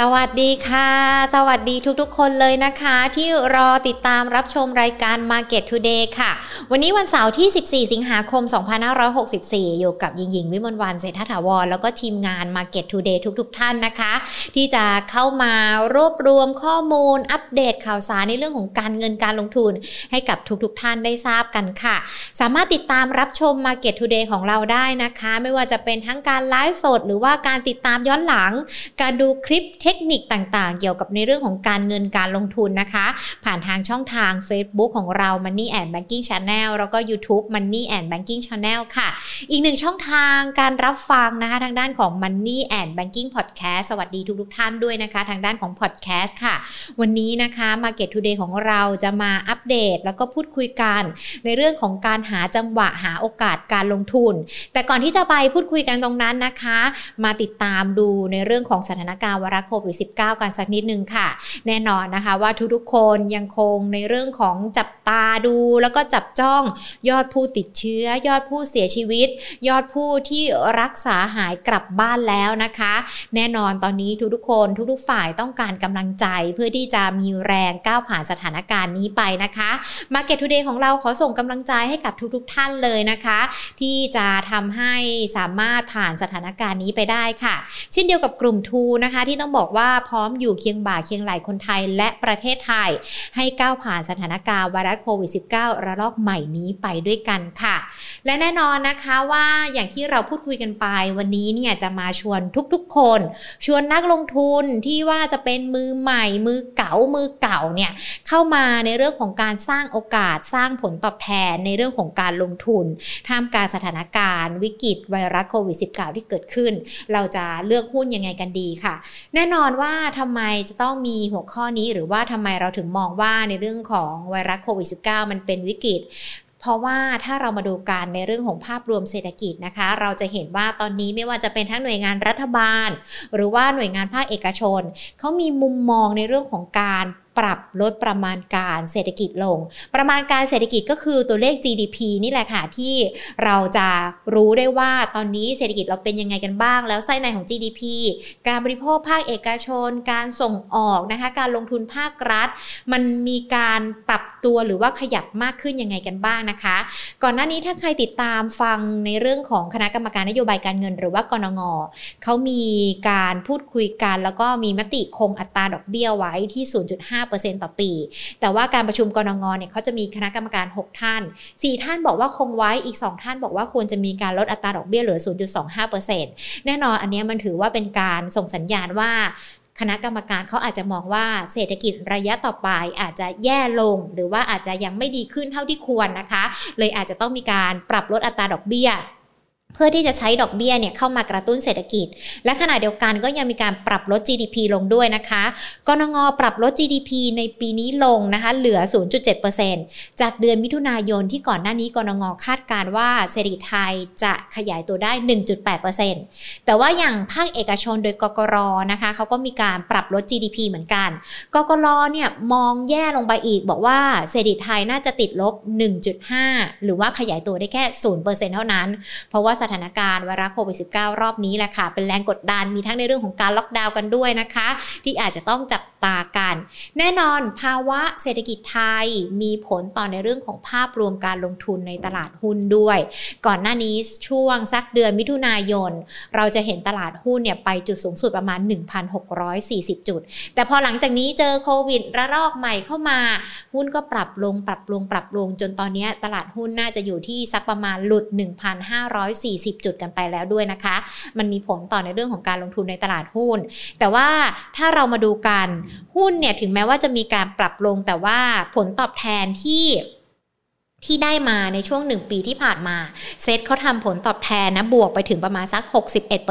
สวัสดีค่ะ สวัสดีทุกๆ คนเลยนะคะ ที่รอติดตามรับชมรายการ Market Today ค่ะ วันนี้วันเสาร์ที่ 14 สิงหาคม 2564 อยู่กับยิงหญิงวิมลวันเศรษฐถาวร แล้วก็ทีมงาน Market Today ทุกๆ ท่านนะคะ ที่จะเข้ามารวบรวมข้อมูลอัปเดตข่าวสารในเรื่องของการเงินการลงทุน ให้กับทุกๆ ท่านได้ทราบกันค่ะ สามารถติดตามรับชม Market Today ของเราได้นะคะ ไม่ว่าจะเป็นทั้งการไลฟ์สด หรือว่าการติดตามย้อนหลัง การดูคลิปเทคนิคต่างๆ เกี่ยวกับในเรื่องของการเงินการลงทุนนะคะ ผ่านทางช่องทาง Facebook ของเรา Money and Banking Channel แล้วก็ YouTube Money and Banking Channel ค่ะ อีกหนึ่งช่องทางการรับฟังนะคะทางด้านของ Money and Banking Podcast สวัสดีทุกๆท่านด้วยนะคะ ทางด้านของ Podcast ค่ะ วันนี้นะคะ Market Today ของเราจะมาอัปเดต แล้วก็พูดคุยกันในเรื่องของการหาจังหวะหาโอกาสการลงทุน แต่ก่อนที่จะไปพูดคุยกันตรงนั้นนะคะ มาติดตามดูในเรื่องของสถานการณ์วาระโควิด -19 กันสักนิดนึงค่ะ แน่นอนนะคะว่าทุกๆคนยังคงในเรื่องของจับตาดูแล้วก็จับจ้องยอดผู้ติดเชื้อ ยอดผู้เสียชีวิต ยอดผู้ที่รักษาหายกลับบ้านแล้วนะคะ แน่นอนตอนนี้ทุกๆคนทุกๆฝ่ายต้องการกำลังใจเพื่อที่จะมีแรงก้าวผ่านสถานการณ์นี้ไปนะคะ Market Today ของเราขอส่งกำลังใจให้กับทุกๆท่านเลยนะคะ ที่จะทำให้สามารถผ่านสถานการณ์นี้ไปได้ค่ะ เช่นเดียวกับกลุ่มทูนะคะ ที่ต้องบอกว่าพร้อมอยู่เคียงบ่าเคียงไหลคนไทยและประเทศไทย ให้ก้าวผ่านสถานการณ์ไวรัสโควิด -19 ระลอกใหม่นี้ไปด้วยกันค่ะ และแน่นอนนะคะว่าอย่างที่เราพูดคุยกันไป วันนี้เนี่ยจะมาชวนทุกๆคน ชวนนักลงทุนที่ว่าจะเป็นมือใหม่ มือเก่ามือเก่าเนี่ยเข้ามาในเรื่องของการสร้างโอกาสสร้างผลตอบแทนในเรื่องของการลงทุนท่ามกลางสถานการณ์ วิกฤตไวรัสโควิด -19 ที่เกิดขึ้น เราจะเลือกหุ้นยังไงกันดีค่ะ แน่นอนว่าทำไมจะต้องมีหัวข้อนี้หรือว่าทำไมเราถึงมองว่าในเรื่องของไวรัสโควิด -19 มันเป็นวิกฤตเพราะว่าถ้าเรามาดูการในเรื่องของภาพรวมเศรษฐกิจนะคะ เราจะเห็นว่าตอนนี้ไม่ว่าจะเป็นทั้งหน่วยงานรัฐบาล หรือว่าหน่วยงานภาคเอกชนเขามีมุมมองในเรื่องของการ ปรับลดประมาณการเศรษฐกิจลง ประมาณการเศรษฐกิจก็คือตัวเลข GDP นี่แหละค่ะที่เราจะรู้ได้ว่าตอนนี้เศรษฐกิจเราเป็นยังไงกันบ้าง แล้วไส้ในของ GDP การบริโภคภาคเอกชน การส่งออกนะคะ การลงทุนภาครัฐ มันมีการปรับตัวหรือว่าขยับมากขึ้นยังไงกันบ้างนะคะ ก่อนหน้านี้ถ้าใครติดตามฟังในเรื่องของคณะกรรมการนโยบายการเงิน หรือว่ากรงงเขามีการพูดคุยกัน แล้วก็มีมติคงอัตราดอกเบี้ยไว้ที่ 0.5 5%ต่อปี แต่ว่าการประชุมกรงงเนี่ยเขาจะมีคณะกรรมการ 6 ท่าน 4 ท่านบอกว่าคงไว้อีก 2 ท่านบอกว่าควรจะมีการลดอัตราดอกเบี้ยเหลือ 0.25%แน่นอนอันนี้มันถือว่าเป็นการส่งสัญญาณว่าคณะกรรมการเขาอาจจะมองว่าเศรษฐกิจระยะต่อไปอาจจะแย่ลง หรือว่าอาจจะยังไม่ดีขึ้นเท่าที่ควรนะคะ เลยอาจจะต้องมีการปรับลดอัตราดอกเบี้ย เพื่อที่จะใช้ดอกเบี้ยเนี่ยเข้ามากระตุ้นเศรษฐกิจ และขณะเดียวกันก็ยังมีการปรับลด GDP ลงด้วยนะคะกรงปรับลด GDP ในปีนี้ลงนะคะเหลือ 0.7%จากเดือนมิถุนายนที่ก่อนหน้านี้กรงงคาดการว่าเศรษฐกิจไทยจะขยายตัวได้ 1.8%แต่ว่าอย่างภาคเอกชนโดยกกรนะคะเขาก็มีการปรับลด GDP เหมือนกัน กกรเนี่ยมองแย่ลงไปอีก บอกว่าเศรษฐกิจไทยน่าจะติดลบ 1.5 หรือว่าขยายตัวได้แค่ 0%เท่านั้น เพราะว่าสถานการณ์ไวรัสโควิด -19 รอบนี้แหละค่ะ เป็นแรงกดดันมีทั้งในเรื่องของการล็อกดาวน์กันด้วยนะคะ ที่อาจจะต้องจับตากัน แน่นอนภาวะเศรษฐกิจไทยมีผลต่อในเรื่องของภาพรวมการลงทุนในตลาดหุ้นด้วย ก่อนหน้านี้ช่วงสักเดือนมิถุนายน เราจะเห็นตลาดหุ้นเนี่ยไปจุดสูงสุดประมาณ 1,640 จุด แต่พอหลังจากนี้เจอโควิดระลอกใหม่เข้ามา หุ้นก็ปรับลงปรับลงปรับลงจนตอนนี้ตลาดหุ้นน่าจะอยู่ที่สักประมาณหลุด40 จุดกันไปแล้วด้วยนะคะ มันมีผลต่อในเรื่องของการลงทุนในตลาดหุ้น แต่ว่าถ้าเรามาดูกันหุ้นเนี่ยถึงแม้ว่าจะมีการปรับลงแต่ว่าผลตอบแทนที่ ที่ได้มาในช่วง 1 ปีที่ผ่านมาเซตเขาทำผลตอบแทนนะบวกไปถึงประมาณสัก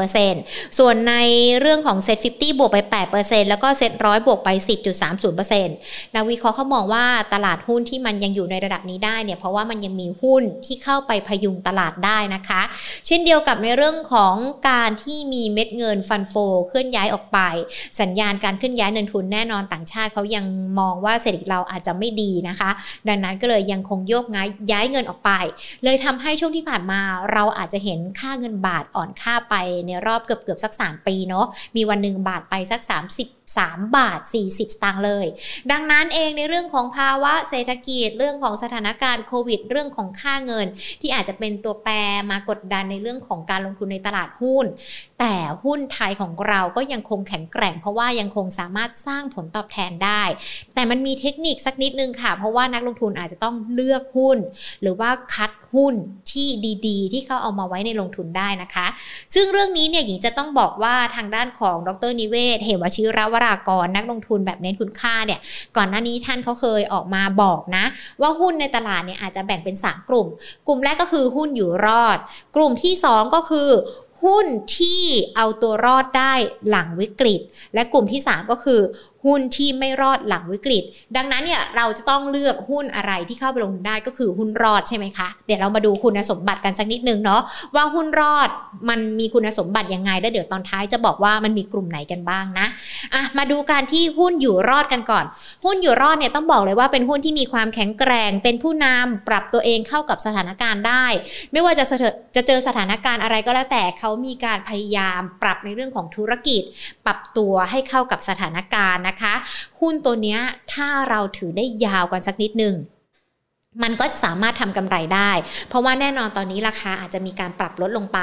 61%ส่วนในเรื่องของเซต50 บวกไป 8%แล้วก็เซตร้อยบวกไป 10.30%นักวิเคราะห์เขามองว่าตลาดหุ้นที่มันยังอยู่ในระดับนี้ได้เนี่ยเพราะว่ามันยังมีหุ้นที่เข้าไปพยุงตลาดได้นะคะ เช่นเดียวกับในเรื่องของการที่มีเม็ดเงินฟันโฟเคลื่อนย้ายออกไป สัญญาณการเคลื่อนย้ายเงินทุนแน่นอนต่างชาติเขายังมองว่าเศรษฐกิจเราอาจจะไม่ดีนะคะ ดังนั้นก็เลยยังคงโยกงาย้ายเงินออกไป เลยทำให้ช่วงที่ผ่านมาเราอาจจะเห็นค่าเงินบาทอ่อนค่าไปในรอบเกือบเกือบสัก 3 ปีเนาะมีวันหนึ่งบาทไปสัก 3 บาท 40 สตางค์เลย ดังนั้นเองในเรื่องของภาวะเศรษฐกิจเรื่องของสถานการณ์โควิด เรื่องของค่าเงิน ที่อาจจะเป็นตัวแปรมากดดันในเรื่องของการลงทุนในตลาดหุ้น แต่หุ้นไทยของเราก็ยังคงแข็งแกร่ง เพราะว่ายังคงสามารถสร้างผลตอบแทนได้ แต่มันมีเทคนิคสักนิดนึงค่ะ เพราะว่านักลงทุนอาจจะต้องเลือกหุ้น หรือว่าคัด หุ้นที่ดีๆ ที่เขาเอามาไว้ในลงทุนได้นะคะ ซึ่งเรื่องนี้เนี่ยหญิงจะต้องบอกว่าทางด้านของดรนิเวศ เหวชิรวรากรนักลงทุนแบบเน้นคุณค่าเนี่ยก่อนหน้านี้ท่านเขาเคยออกมาบอกนะ ว่าหุ้นในตลาดเนี่ยอาจจะแบ่งเป็น 3 กลุ่ม กลุ่มแรกก็คือหุ้นอยู่รอด กลุ่มที่ 2 ก็คือหุ้นที่เอาตัวรอดได้หลังวิกฤต และกลุ่มที่ 3 ก็คือ หุ้นที่ไม่รอดหลังวิกฤต ดังนั้นเนี่ยเราจะต้องเลือกหุ้นอะไรที่เข้าไปลงทุนได้ก็คือหุ้นรอดใช่ไหมคะ เดี๋ยวเรามาดูคุณสมบัติกันสักนิดนึงเนาะว่าหุ้นรอดมันมีคุณสมบัติยังไงแล้วเดี๋ยวตอนท้ายจะบอกว่ามันมีกลุ่มไหนกันบ้างนะอะมาดูการที่หุ้นอยู่รอดกันก่อน หุ้นอยู่รอดเนี่ยต้องบอกเลยว่าเป็นหุ้นที่มีความแข็งแกร่ง เป็นผู้นำปรับตัวเองเข้ากับสถานการณ์ได้ ไม่ว่าจะจะเจอสถานการณ์อะไรก็แล้วแต่เขามีการพยายามปรับในเรื่องของธุรกิจ ปรับตัวให้เข้ากับสถานการณ์นะคะหุ้นตัวนี้ถ้าเราถือได้ยาวกันสักนิดหนึ่ง มันก็จะสามารถทำกำไรได้ เพราะว่าแน่นอนตอนนี้ราคาอาจจะมีการปรับลดลงไป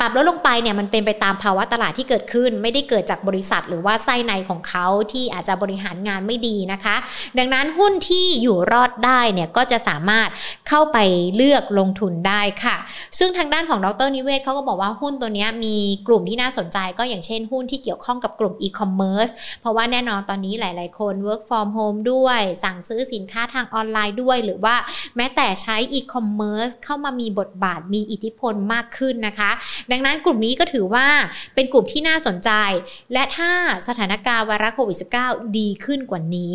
ปรับลดลงไปเนี่ยมันเป็นไปตามภาวะตลาดที่เกิดขึ้น ไม่ได้เกิดจากบริษัท หรือว่าไส้ในของเขาที่อาจจะบริหารงานไม่ดีนะคะ ดังนั้นหุ้นที่อยู่รอดได้เนี่ยก็จะสามารถเข้าไปเลือกลงทุนได้ค่ะ ซึ่งทางด้านของดรนิเวศเขาก็บอกว่าหุ้นตัวนี้มีกลุ่มที่น่าสนใจก็อย่างเช่น หุ้นที่เกี่ยวข้องกับกลุ่มอีคอมเมิร์ซเพราะว่าแน่นอนตอนนี้หลาย ๆ คน work from home ด้วย สั่งซื้อสินค้าทางออนไลน์ด้วยหรือว่าแม้แต่ใช้อีคอมเมิร์ซเข้ามามีบทบาทมีอิทธิพลมากขึ้นนะคะ ดังนั้นกลุ่มนี้ก็ถือว่าเป็นกลุ่มที่น่าสนใจ และถ้าสถานการณ์ไวรัสโควิด -19 ดีขึ้นกว่านี้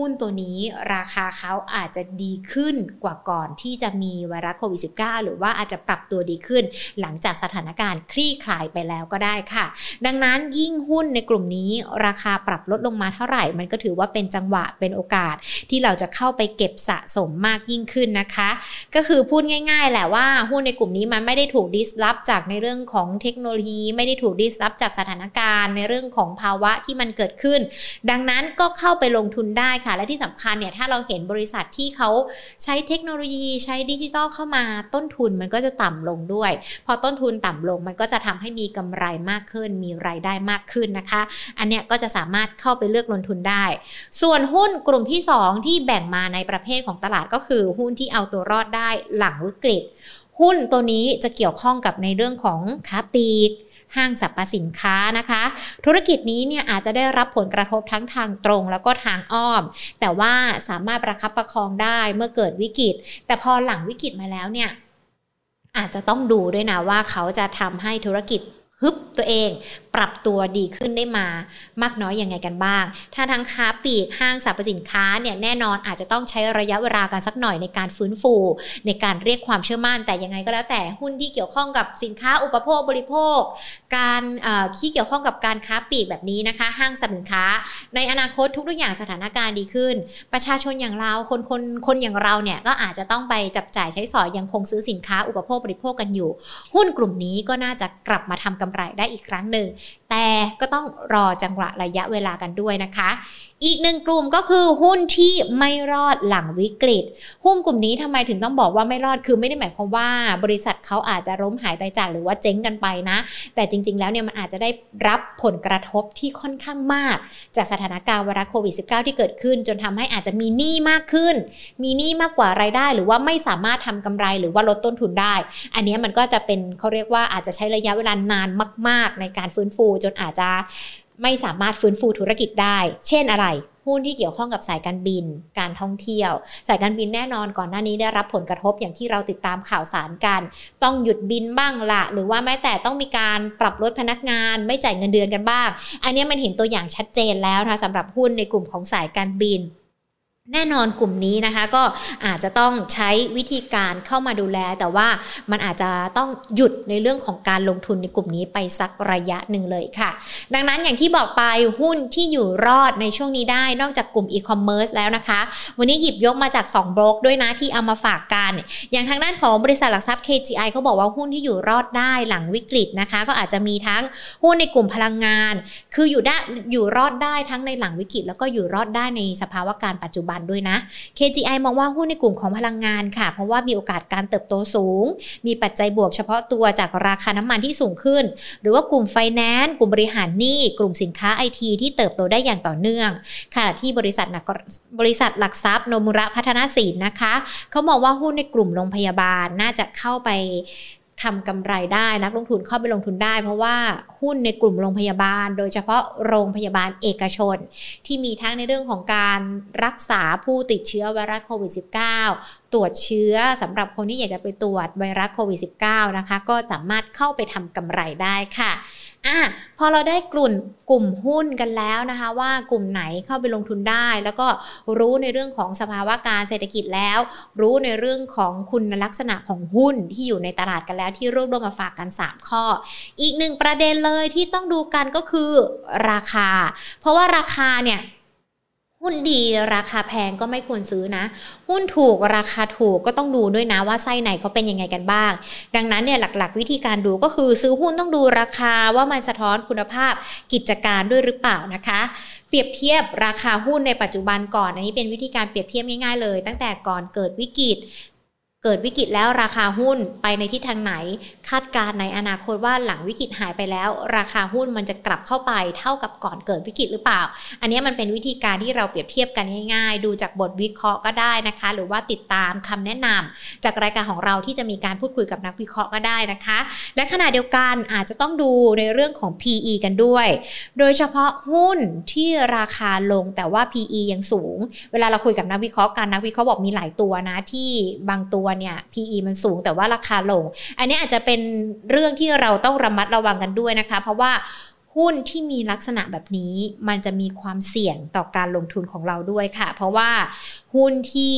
หุ้นตัวนี้ราคาเขาอาจจะดีขึ้นกว่าก่อนที่จะมีไวรัสโควิด -19 หรือว่าอาจจะปรับตัวดีขึ้น หลังจากสถานการณ์คลี่คลายไปแล้วก็ได้ค่ะ ดังนั้นยิ่งหุ้นในกลุ่มนี้ราคาปรับลดลงมาเท่าไหร่ มันก็ถือว่าเป็นจังหวะเป็นโอกาส ที่เราจะเข้าไปเก็บสะสมมากยิ่งขึ้นนะคะ ก็คือพูดง่าย ๆ แหละว่าหุ้นในกลุ่มนี้มันไม่ได้ถูกดิสลอฟจากในเรื่องของเทคโนโลยี ไม่ได้ถูกดิสลอฟจากสถานการณ์ ในเรื่องของภาวะที่มันเกิดขึ้น ดังนั้นก็เข้าไปลงทุนได้ค่ะและที่สำคัญเนี่ยถ้าเราเห็นบริษัทที่เขาใช้เทคโนโลยีใช้ดิจิทัลเข้ามาต้นทุนมันก็จะต่ำลงด้วย พอต้นทุนต่ำลงมันก็จะทำให้มีกำไรมากขึ้น มีรายได้มากขึ้นนะคะ อันเนี้ยก็จะสามารถเข้าไปเลือกลงทุนได้ ส่วนหุ้นกลุ่มที่ 2 ที่แบ่งมาในประเภทของตลาดก็คือหุ้นที่เอาตัวรอดได้หลังวิกฤต หุ้นตัวนี้จะเกี่ยวข้องกับในเรื่องของค้าปลีก ห้างสรรพสินค้านะคะ ธุรกิจนี้เนี่ยอาจจะได้รับผลกระทบทั้งทางตรงแล้วก็ทางอ้อม แต่ว่าสามารถประคับประคองได้เมื่อเกิดวิกฤต แต่พอหลังวิกฤตมาแล้วเนี่ยอาจจะต้องดูด้วยนะว่าเขาจะทำให้ธุรกิจฮึบตัวเองปรับตัวดีขึ้นได้มามากน้อยยังไงกันบ้าง ถ้าทางค้าปลีกห้างสรรพสินค้าเนี่ยแน่นอนอาจจะต้องใช้ระยะเวลากันสักหน่อยในการฟื้นฟู ในการเรียกความเชื่อมั่น แต่ยังไงก็แล้วแต่หุ้นที่เกี่ยวข้องกับสินค้าอุปโภคบริโภค การที่เกี่ยวข้องกับการค้าปลีกแบบนี้นะคะ ห้างสรรพสินค้า ในอนาคตทุกๆอย่างสถานการณ์ดีขึ้น ประชาชนอย่างเราคนคนคนอย่างเราเนี่ยก็อาจจะต้องไปจับจ่ายใช้สอยยังคงซื้อสินค้าอุปโภคบริโภคกันอยู่ หุ้นกลุ่มนี้ก็น่าจะกลับมาทำกำไรได้อีกครั้งหนึ่งแต่ก็ต้องรอจังหวะระยะเวลากันด้วยนะคะ อีกหนึ่งกลุ่มก็คือหุ้นที่ไม่รอดหลังวิกฤต หุ้นกลุ่มนี้ทำไมถึงต้องบอกว่าไม่รอดคือไม่ได้หมายความว่า บริษัทเขาอาจจะล้มหายตายจากหรือว่าเจ๊งกันไปนะ แต่จริง ๆ แล้วเนี่ยมันอาจจะได้รับผลกระทบที่ค่อนข้างมาก จากสถานการณ์วรัสโควิด -19 ที่เกิดขึ้น จนทำให้อาจจะมีหนี้มากขึ้น มีหนี้มากกว่ารายได้ หรือว่าไม่สามารถทำกำไรหรือว่าลดต้นทุนได้ อันนี้มันก็จะเป็นเขาเรียกว่าอาจจะใช้ระยะเวลานานมาก ๆ ในการฟื้นฟู จนอาจจะไม่สามารถฟื้นฟูธุรกิจได้ เช่นอะไร หุ้นที่เกี่ยวข้องกับสายการบิน การท่องเที่ยว สายการบินแน่นอนก่อนหน้านี้ได้รับผลกระทบอย่างที่เราติดตามข่าวสารกัน ต้องหยุดบินบ้างละหรือว่าแม้แต่ต้องมีการปรับลดพนักงาน ไม่จ่ายเงินเดือนกันบ้าง อันนี้มันเห็นตัวอย่างชัดเจนแล้วนะสำหรับหุ้นในกลุ่มของสายการบิน แน่นอนกลุ่มนี้นะคะก็อาจจะต้องใช้วิธีการเข้ามาดูแล แต่ว่ามันอาจจะต้องหยุดในเรื่องของการลงทุนในกลุ่มนี้ไปสักระยะหนึ่งเลยค่ะ ดังนั้นอย่างที่บอกไปหุ้นที่อยู่รอดในช่วงนี้ได้นอกจากกลุ่มอีคอมเมิร์ซแล้วนะคะ วันนี้หยิบยกมาจาก2บล็อกด้วยนะที่เอามาฝากกัน อย่างทางด้านของบริษัทหลักทรัพย์ KGI เขาบอกว่าหุ้นที่อยู่รอดได้หลังวิกฤตนะคะ ก็อาจจะมีทั้งหุ้นในกลุ่มพลังงาน คืออยู่ได้อยู่รอดได้ทั้งในหลังวิกฤต แล้วก็อยู่รอดได้ในสภาวะการปัจจุบันด้วยนะ KGI มองว่าหุ้นในกลุ่มของพลังงานค่ะ เพราะว่ามีโอกาสการเติบโตสูง มีปัจจัยบวกเฉพาะตัวจากราคาน้ำมันที่สูงขึ้น หรือว่ากลุ่มไฟแนนซ์กลุ่มบริหารหนี้กลุ่มสินค้าไอทีที่เติบโตได้อย่างต่อเนื่องขณะที่บริษัทบริษัทหลักทรัพย์โนมุระพัฒนาสินนะคะเขามองว่าหุ้นในกลุ่มโรงพยาบาลน่าจะเข้าไป ทำกำไรได้นักลงทุนเข้าไปลงทุนได้ เพราะว่าหุ้นในกลุ่มโรงพยาบาล โดยเฉพาะโรงพยาบาลเอกชน ที่มีทั้งในเรื่องของการรักษาผู้ติดเชื้อไวรัสโควิด -19 ตรวจเชื้อสำหรับคนที่อยากจะไปตรวจไวรัสโควิด -19 นะคะก็สามารถเข้าไปทำกำไรได้ค่ะ อะพอเราได้กลุ่มกลุ่มหุ้นกันแล้วนะคะ ว่ากลุ่มไหนเข้าไปลงทุนได้ แล้วก็รู้ในเรื่องของสภาวะการเศรษฐกิจแล้ว รู้ในเรื่องของคุณลักษณะของหุ้นที่อยู่ในตลาดกันแล้วที่รวบรวมมาฝากกัน 3 ข้อ อีกหนึ่งประเด็นเลยที่ต้องดูกันก็คือราคา เพราะว่าราคาเนี่ย หุ้นดีราคาแพงก็ไม่ควรซื้อนะ หุ้นถูกราคาถูกก็ต้องดูด้วยนะว่าไส้ไหนเขาเป็นยังไงกันบ้าง ดังนั้นเนี่ยหลักๆ วิธีการดูก็คือซื้อหุ้นต้องดูราคาว่ามันสะท้อนคุณภาพกิจการด้วยหรือเปล่านะคะ เปรียบเทียบราคาหุ้นในปัจจุบันก่อน อันนี้เป็นวิธีการเปรียบเทียบง่ายๆเลย ตั้งแต่ก่อนเกิดวิกฤต เกิดวิกฤตแล้วราคาหุ้นไปในทิศทางไหน คาดการในอนาคตว่าหลังวิกฤตหายไปแล้ว ราคาหุ้นมันจะกลับเข้าไปเท่ากับก่อนเกิดวิกฤตหรือเปล่า อันนี้มันเป็นวิธีการที่เราเปรียบเทียบกันง่ายๆ ดูจากบทวิเคราะห์ก็ได้นะคะ หรือว่าติดตามคำแนะนำจากรายการของเราที่จะมีการพูดคุยกับนักวิเคราะห์ก็ได้นะคะ และขณะเดียวกันอาจจะต้องดูในเรื่องของ PE กันด้วย โดยเฉพาะหุ้นที่ราคาลงแต่ว่า PE ยังสูง เวลาเราคุยกับนักวิเคราะห์กันนักวิเคราะห์บอกมีหลายตัวนะที่บางตัวเนี่ย PE มันสูงแต่ว่าราคาลง อันนี้อาจจะเป็นเรื่องที่เราต้องระมัดระวังกันด้วยนะคะ เพราะว่าหุ้นที่มีลักษณะแบบนี้มันจะมีความเสี่ยงต่อการลงทุนของเราด้วยค่ะ เพราะว่าหุ้นที่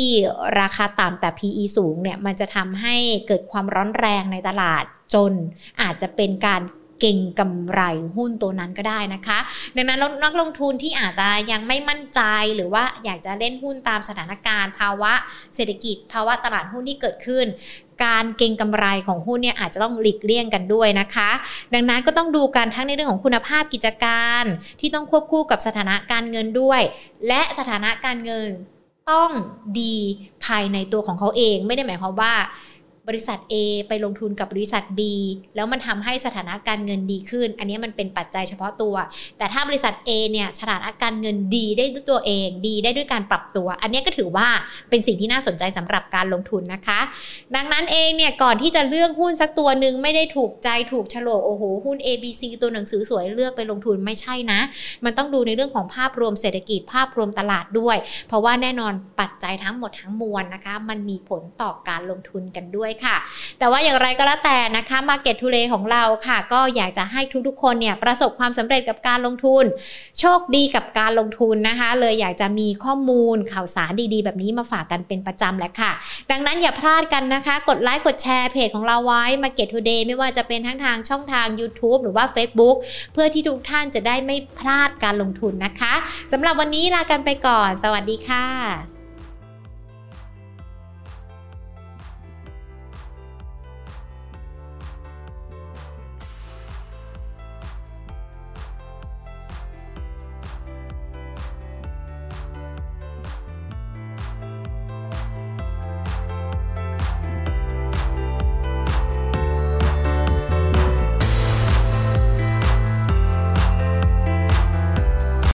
ราคาต่ำแต่ PE สูงเนี่ยมันจะทำให้เกิดความร้อนแรงในตลาดจนอาจจะเป็นการ เก่งกำไรหุ้นตัวนั้นก็ได้นะคะ ดังนั้นนักลงทุนที่อาจจะยังไม่มั่นใจหรือว่าอยากจะเล่นหุ้นตามสถานการณ์ ภาวะเศรษฐกิจ ภาวะตลาดหุ้นที่เกิดขึ้นการเก็งกำไรของหุ้นเนี่ยอาจจะต้องหลีกเลี่ยงกันด้วยนะคะ ดังนั้นก็ต้องดูกันทั้งในเรื่องของคุณภาพกิจการที่ต้องควบคู่กับสถานะการเงินด้วย และสถานะการเงินต้องดีภายในตัวของเขาเอง ไม่ได้หมายความว่า บริษัท A ไปลงทุนกับบริษัท B แล้วมันทำให้สถานะการเงินดีขึ้น อันนี้มันเป็นปัจจัยเฉพาะตัว แต่ถ้าบริษัท A เนี่ยสถานะการเงินดีได้ด้วยตัวเอง ดีได้ด้วยการปรับตัว อันนี้ก็ถือว่าเป็นสิ่งที่น่าสนใจสำหรับการลงทุนนะคะ ดังนั้นเองเนี่ยก่อนที่จะเลือกหุ้นสักตัวหนึ่งไม่ได้ถูกใจถูกฉลกโอ้โหหุ้น ABC ตัวหนังสือสวยเลือกไปลงทุนไม่ใช่นะ มันต้องดูในเรื่องของภาพรวมเศรษฐกิจภาพรวมตลาดด้วย เพราะว่าแน่นอนปัจจัยทั้งหมดทั้งมวลนะคะ มันมีผลต่อการลงทุนกันด้วยค่ะ แต่ว่าอย่างไรก็แล้วแต่นะคะ Market t o เลของเราค่ะ ก็อยากจะให้ทุกๆคนเนี่ยประสบความสำเร็จกับการลงทุน โชคดีกับการลงทุนนะคะ เลยอยากจะมีข้อมูลข่าวสารดีๆ แบบนี้มาฝากกันเป็นประจำแหละค่ะ ดังนั้นอย่าพลาดกันนะคะ กดไลค์กดแชร์เพจของเราไว้ Market Today ไม่ว่าจะเป็นทั้งทางช่องทาง YouTube หรือว่า Facebook เพื่อที่ทุกท่านจะได้ไม่พลาดการลงทุนนะคะสำหรับวันนี้ลากันไปก่อน สวัสดีค่ะ